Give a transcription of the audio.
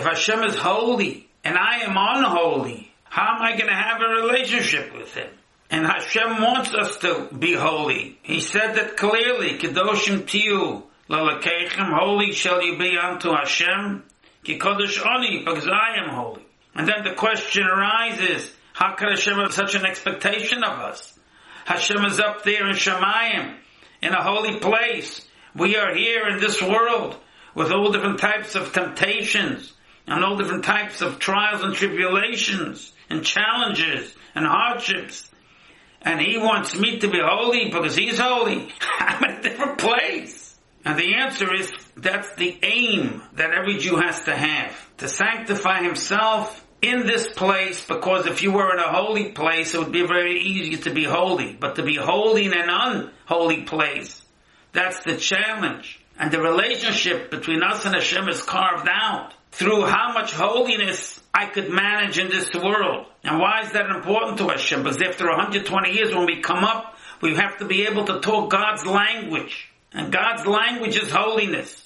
If Hashem is holy and I am unholy, how am I going to have a relationship with Him? And Hashem wants us to be holy. He said that clearly, Kedoshim Tiyu, Lalakechem, holy shall you be unto Hashem, Ki Kodesh Oni, because I am holy. And then the question arises, how could Hashem have such an expectation of us? Hashem is up there in Shemayim, in a holy place. We are here in this world with all different types of temptations and all different types of trials and tribulations and challenges and hardships. And he wants me to be holy because he's holy. I'm in a different place. And the answer is that's the aim that every Jew has to have. To sanctify himself in this place because if you were in a holy place, it would be very easy to be holy. But to be holy in an unholy place, that's the challenge. And the relationship between us and Hashem is carved out through how much holiness I could manage in this world. And why is that important to Hashem? Because after 120 years when we come up, we have to be able to talk God's language. And God's language is holiness.